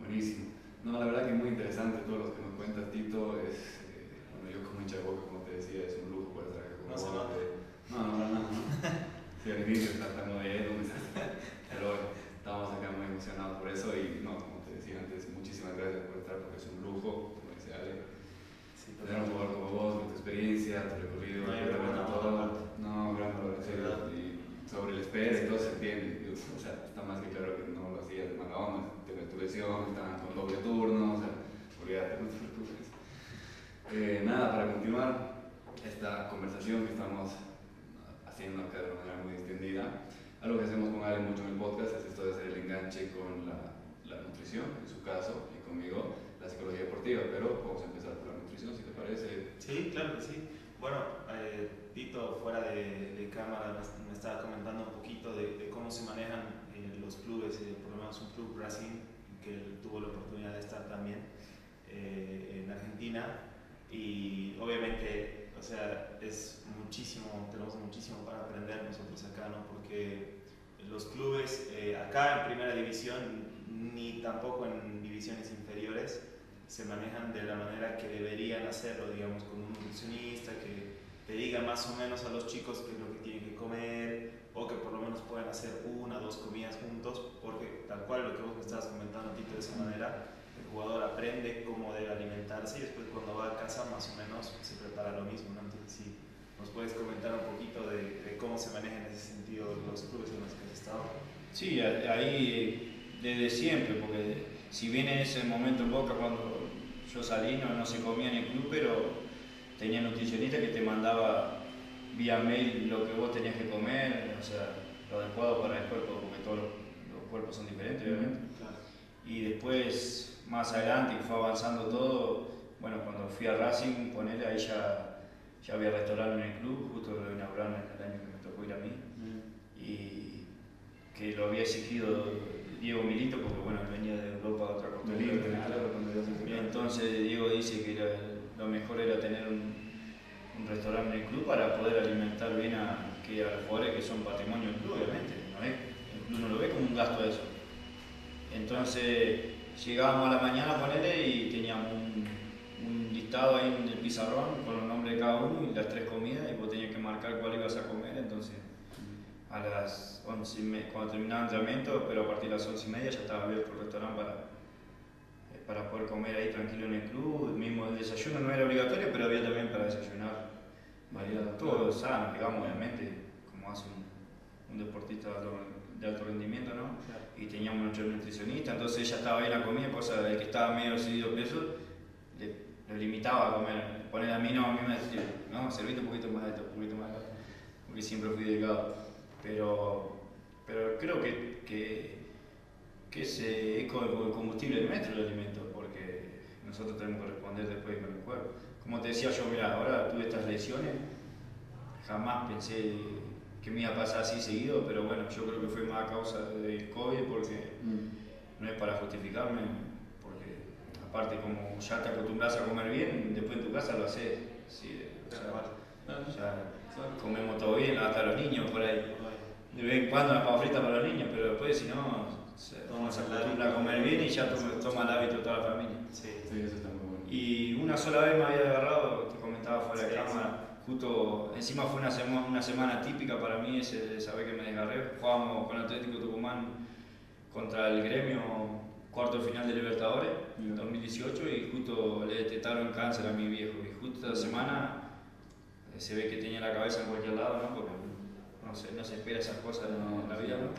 Buenísimo. No, la verdad que es muy interesante todo lo que nos cuentas, Tito. Es, eh, bueno, yo como hincha de boca, como te decía, es un lujo poder trabajar con No vos. se nota. No, no, no, no. Sí, al inicio está tan bien, un desastre. Pero estamos acá muy emocionados por eso y no, como te decía antes, muchísimas gracias por estar porque es un lujo, como dice Ale. Sí, Tener un jugador como vos, con tu experiencia, tu recorrido, No hay tu problema, todo. aparte. No, gran valor, en serio. Y sobre el espera y todo se entiende. y, O sea, está más que claro que no lo hacías de lesión, estaban con doble turno, o sea, olvídate. Eh, nada, para continuar esta conversación que estamos haciendo acá de una manera muy distendida, algo que hacemos con Ale mucho en el podcast es esto de hacer el enganche con la, la nutrición, en su caso, y conmigo, la psicología deportiva. Pero vamos a empezar por la nutrición, si te parece. Sí, claro que sí. Bueno, eh, Tito fuera de, de cámara me, me estaba comentando un poquito de, de cómo se manejan eh, los clubes, eh, por lo menos un club Racing que tuvo la oportunidad de estar también eh, en Argentina y obviamente, o sea, es muchísimo, tenemos muchísimo para aprender nosotros acá, ¿no? Porque los clubes eh, acá en primera división ni tampoco en divisiones inferiores se manejan de la manera que deberían hacerlo, digamos, con un nutricionista que te diga más o menos a los chicos qué es lo que tienen que comer o que por lo menos puedan hacer una o dos comidas juntos, porque tal cual lo que vos me estabas comentando, Tito, de esa manera, el jugador aprende cómo debe alimentarse y después cuando va a casa más o menos se prepara lo mismo, ¿no? Entonces sí, nos puedes comentar un poquito de, de cómo se manejan en ese sentido los clubes en los que has estado. Sí, ahí desde siempre, porque si bien en ese momento en Boca cuando yo salí no, no se comía en el club, pero tenía nutricionista que te mandaba vía mail lo que vos tenías que comer, o sea, lo adecuado para el cuerpo, porque todos los, cuerpos son diferentes, obviamente. Claro. Y después, más adelante, fue avanzando todo, bueno, cuando fui a Racing, ponerle ahí ya, ya había restaurante en el club, justo lo inauguraron en el año que me tocó ir a mí y que lo había exigido Diego Milito porque bueno, venía de Europa de otra Y entonces Diego dice que era- lo mejor era tener un, un restaurante en el club para poder alimentar bien a, que a los jugadores que son patrimonio del club, obviamente. ¿no es? El club no lo ve como un gasto eso. Entonces llegábamos a la mañana a ponerle y teníamos un, un listado ahí en el pizarrón con los nombres de cada uno y las tres comidas y vos tenías que marcar cuál ibas a comer. Entonces a las 11 y cuando terminaba el entrenamiento, pero a partir de las 11 y media ya estaba abierto el restaurante para, eh, para poder comer ahí tranquilo en el club. Mismo el desayuno no era obligatorio, pero había también para desayunar variado, todo sano, digamos, obviamente, como hace un, un deportista de alto, de alto rendimiento, ¿no? Y teníamos nuestro nutricionista, entonces ella estaba ahí en la comida, cosa del que estaba medio subido de peso, le, lo limitaba a comer. Poner a mí no, a mí me decía, no, servite un poquito más de esto, un poquito más de esto, porque siempre fui delgado. Pero, pero creo que, que, que es, es como el combustible nuestro el alimento, porque nosotros tenemos que responder después con el cuerpo. Como te decía yo, mira, ahora tuve estas lesiones, jamás pensé que me iba a pasar así seguido, pero bueno, yo creo que fue más a causa del COVID, porque no es para justificarme, porque aparte como ya te acostumbras a comer bien, después en tu casa lo haces. Sí, o sea, ya comemos todo bien, hasta los niños por ahí. De vez en cuando una papa frita para los niños, pero después si no, se, se acostumbra a comer bien y ya toma, toma el hábito toda la familia. Sí, Sí, eso bueno. Y una sola vez me había agarrado, te comentaba fuera de Sí, cámara, justo encima fue una, sema- una semana típica para mí, ese, esa vez que me desgarré. Jugábamos con Atlético Tucumán contra el gremio, cuarto final de Libertadores, en 2018, y justo le detectaron cáncer a mi viejo. Y justo esa semana eh, se ve que tenía la cabeza en cualquier lado, ¿no? Porque no se, no se espera esas cosas en la vida, ¿no?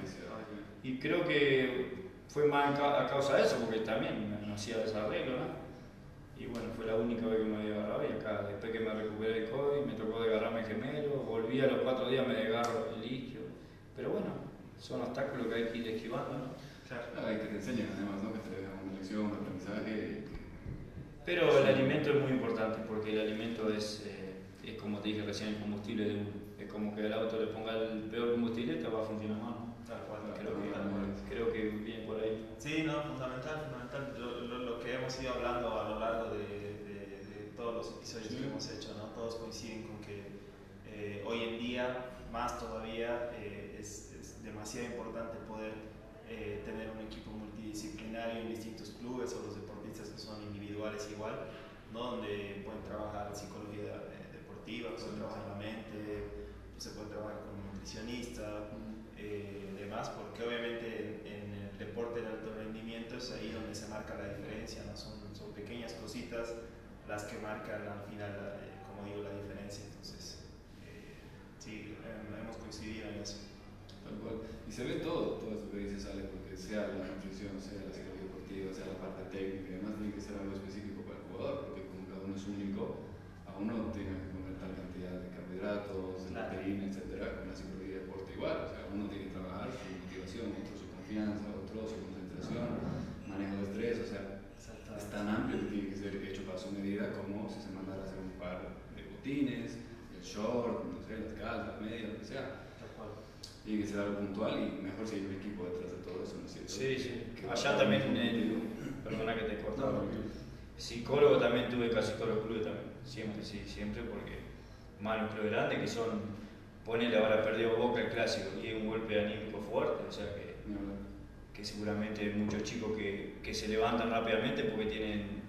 Y creo que fue más a causa de eso, porque también no hacía desarreglo, ¿no? Y bueno, fue la única vez que me había agarrado y acá, después que me recuperé del COVID, me tocó desgarrarme el gemelo, volví a los cuatro días, me desgarro el isquio. Pero bueno, son obstáculos que hay que ir esquivando, ¿no? claro. Hay que te enseñan además, ¿no? Que te dejan una lección, un aprendizaje. Pero el alimento es muy importante porque el alimento es, eh, es como te dije recién, el combustible de uno. Es como que el auto le ponga el peor combustible te va a funcionar mal. ¿no? Tal cual. Creo que, Totalmente. creo que viene por ahí. Sí, no, fundamental, fundamental. Lo, lo- lo que hemos ido hablando a lo largo de todos los episodios Sí. que hemos hecho, ¿no? Todos coinciden con que eh, hoy en día, más todavía, eh, es, es demasiado importante poder eh, tener un equipo multidisciplinario en distintos clubes o los deportistas que son individuales igual, ¿no? donde pueden trabajar psicología deportiva, pueden trabajar la mente, se puede trabajar con un nutricionista, eh, demás, porque obviamente en, el deporte de alto rendimiento es ahí donde se marca la diferencia, ¿no? son, son pequeñas cositas las que marcan al final, eh, como digo, la diferencia. Entonces, eh, sí, hemos coincidido en eso. Tal cual. Y se ve todo, todo eso que dice sale, porque sea la nutrición, sea la psicología deportiva, sea la parte técnica, y además tiene que ser algo específico para el jugador, porque como cada uno es único, a uno tiene que comer tal cantidad de carbohidratos, de proteína, etcétera, con la psicología de deporte igual. O sea, uno tiene que trabajar su motivación, otro su confianza, otro su concentración, manejo de estrés, o sea, es tan amplio que tiene que ser hecho para su medida como si se mandara a hacer un par de botines, el short, no sé, las calzas, medias, lo que sea. Tiene que ser algo puntual y mejor si hay un equipo detrás de todo eso, ¿no es cierto? Sí, sí. Allá también, perdona que te corto, psicólogo también tuve casi todos los clubes también, siempre, sí, siempre, porque más los clubes grandes que son, ponele ahora perdió Boca el clásico y es un golpe anímico fuerte, o sea que, que seguramente muchos chicos que, que se levantan rápidamente porque tienen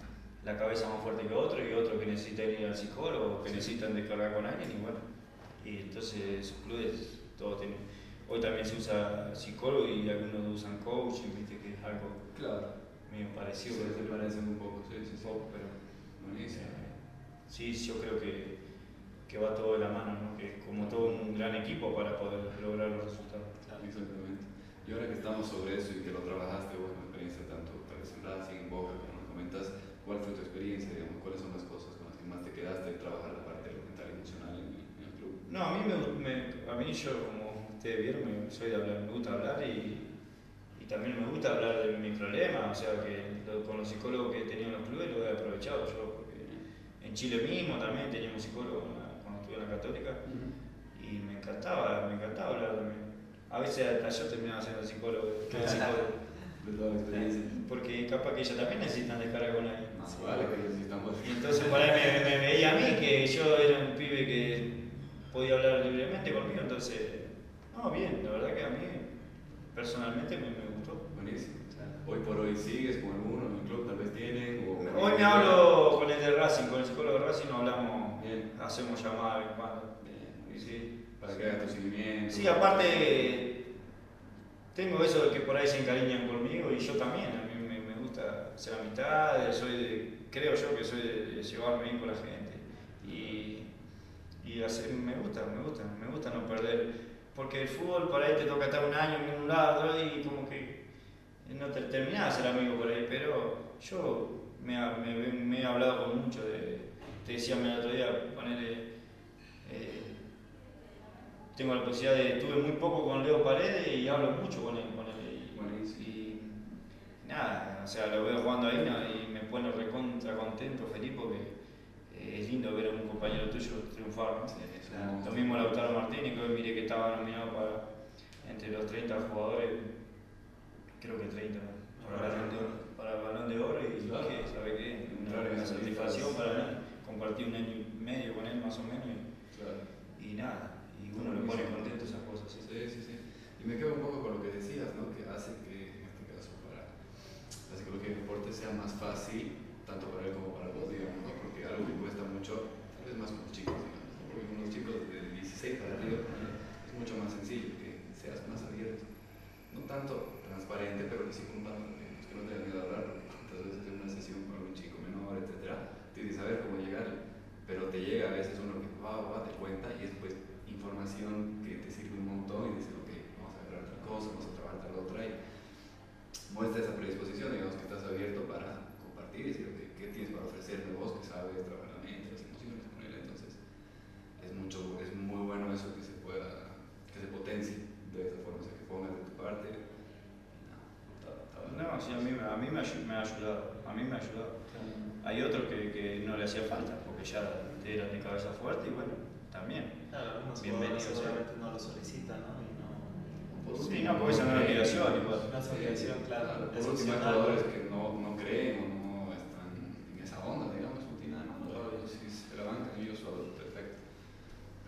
la cabeza más fuerte que otros y otros que necesitan ir al psicólogo, que necesitan descargar con alguien y bueno, y entonces esos clubes todos tienen Hoy también se usa psicólogo y algunos usan coaching, viste que es algo claro. medio parecido. Sí, se parecen un poco, sí, sí, poco, pero buenísimo. sí, yo creo que, que, va todo de la mano, ¿no? que es como todo un gran equipo para poder lograr los resultados. Exactamente. Y ahora que estamos sobre eso y que lo trabajaste, bueno, experiencia tanto en Racing, en Boca, como nos comentas, ¿cuál fue tu experiencia, digamos, cuáles son las cosas con las que más te quedaste de trabajar la parte mental y emocional en, en el club? No, a mí, me, me, a mí yo como ustedes vieron, me, soy de hablar, me gusta hablar y, y también me gusta hablar de mis problemas, o sea que con los psicólogos que he tenido en los clubes lo he aprovechado yo, porque en Chile mismo también teníamos psicólogos cuando estuve en la Católica y me encantaba, me encantaba hablar también. A veces hasta yo terminaba siendo psicólogo, psicólogo. De toda la experiencia. Porque capaz que ellos también necesitan. Más vale que necesitamos. Y entonces por ahí me, me, veía a mí que yo era un pibe que podía hablar libremente conmigo, entonces no, bien, la verdad que a mí personalmente me, me gustó. Buenísimo. Hoy por hoy sigues con alguno en el club, tal vez tienen. O hoy me hablo con el de Racing, con el psicólogo de Racing, no hablamos, bien. hacemos llamadas de vez cuando. Bien. Sí. Para que haga tu seguimiento. Sí, aparte, tengo eso de que por ahí se encariñan conmigo y yo también. A mí me, me gusta hacer amistad, soy de, creo yo que soy de, llevarme bien con la gente. Y, y hacer, me gusta, me gusta, me gusta no perder porque el fútbol por ahí te toca estar un año en un lado y como que no te terminás de ser amigo por ahí, pero yo me, me, me he hablado con mucho de, te decía el otro día, ponerle, eh, tengo la posibilidad de, tuve muy poco con Leo Paredes y hablo mucho con él, con él y, y, nada, o sea, lo veo jugando ahí y me pone recontra contento, feliz porque es lindo ver a un compañero tuyo triunfar. ¿no? Lo mismo Lautaro Martínez, que hoy mire que estaba nominado para entre los 30 jugadores, creo que 30, para, el, balón de oro, para el balón de oro y que, ¿sabe qué? Una, satisfacción para mí, compartir un año y medio con él más o menos y, y nada, y uno le pone contento esas cosas. ¿sí? sí, sí, Y me quedo un poco con lo que decías, ¿no? que hace que en este caso para la psicología del deporte sea más fácil, tanto para él como para vos, digamos, ¿no? porque algo que cuesta mucho, tal vez más con los chicos, digamos porque con los chicos de 16 para arriba es mucho más sencillo que seas más abierto. No tanto transparente, pero que sí compartan, pues que no tengas miedo a hablar, porque tantas veces en una sesión con un chico menor, etcétera, tienes que saber cómo llegar, pero te llega a veces va, te cuenta y después información que te sirve un montón y dices, ok, vamos a agarrar tal cosa, vamos a trabajar tal otra y muestra esa predisposición, digamos que estás abierto para compartir y decir, ok, ¿qué tienes para ofrecerme vos que sabes trabajar mucho, es muy bueno eso que se pueda, que se potencie de esa forma, o sea, que pongas de tu parte. No, sí, a mí, a mí me, ha, ayudado, a mí me ha ayudado. Hay otros que, que, no le hacía falta, porque ya eran de cabeza fuerte y bueno, también. Claro, algunos bienvenidos seguramente no lo solicitan, ¿no? Y no, sí, no, porque esa no es obligación igual. No es obligación, claro. Por último, hay jugadores que no, no creen o no están en esa onda, digamos, rutina, ¿no? Si se la bancan ellos solo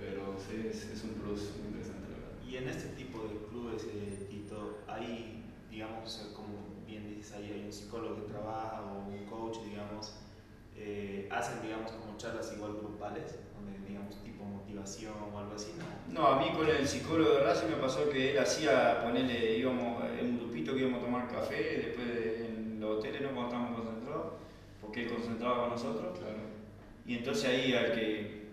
pero sí, es, es, un plus muy interesante, la verdad. Y en este tipo de clubes, eh, Tito, hay, digamos, como bien dices, ahí hay un psicólogo que trabaja o un coach, digamos, eh, hacen, digamos, como charlas donde, digamos, tipo motivación o algo así, ¿no? No, a mí con el psicólogo de Racing me pasó que él hacía, ponerle, íbamos en un grupito que íbamos a tomar café, después de- en los hoteles, ¿no? Cuando estábamos concentrados, porque él concentraba con nosotros. Claro. Y entonces ahí al que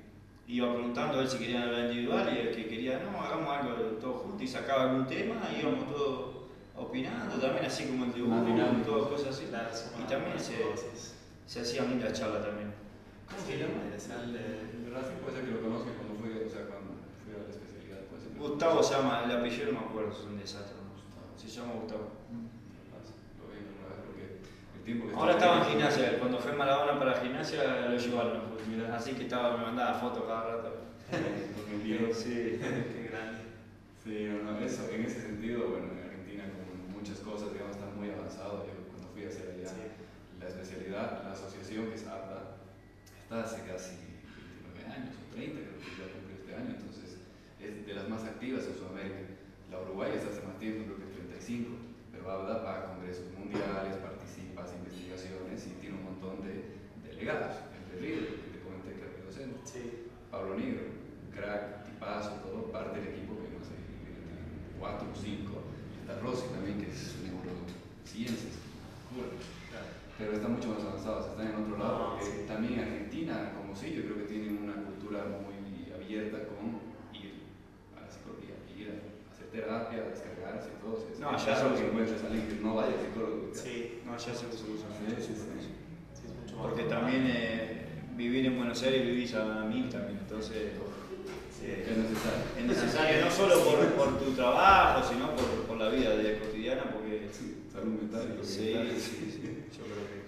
iba preguntando a él si querían hablar individual y el que quería, no, hagamos algo todos juntos y sacaba algún tema y íbamos todos opinando, también así como el dibujo, todas cosas así. Claro, Y también se-. Se hacía linda charla también. ¿Cómo Sí. El de Racing puede ser que lo conozca cuando fui, o sea, cuando fui a la especialidad. Puede ser que Gustavo se llama, el apellido no me acuerdo, es un desastre. ¿no? Se llama Gustavo. Lo vi alguna vez porque el tiempo que Ahora estaba en gimnasia, cuando fue Maradona para gimnasia lo llevaron. Así que estaba, me mandaba fotos cada rato. Porque entiendo. Sí. Qué grande. Sí, no, eso, en ese sentido, bueno, en Argentina como muchas cosas, digamos, están muy avanzados. Yo cuando fui a hacer allá la especialidad, la asociación que es APTA, está hace casi 29 años o 30, creo que ya cumplió este año, entonces es de las más activas en Sudamérica. La Uruguay está hace más tiempo, creo que 35, pero va a congresos mundiales, participa, hace investigaciones y tiene un montón de delegados. El líder, que te comenté que era docente. Sí. Pablo Negro, crack, tipazo, todo, parte del equipo que no sé, tiene cuatro o cinco. Está Rossi también, que es neurociencias. Pero están mucho más avanzados, están en otro lado, Ah, porque sí. también Argentina, como sí, yo creo que tienen una cultura muy abierta con ir a la psicología, ir a hacer terapia, a descargarse y todo. Es No, ya raro se que usa. encuentres a alguien que no vaya al psicólogo. Sí. No, ya se usa mucho Sí, sí, es mucho más Porque también eh, vivir en Buenos Aires vivís a mil también, entonces Sí. Es necesario. es necesario no solo por, por tu trabajo, sino por, por la vida de cotidiana, porque Sí, salud mental sí, sí. children.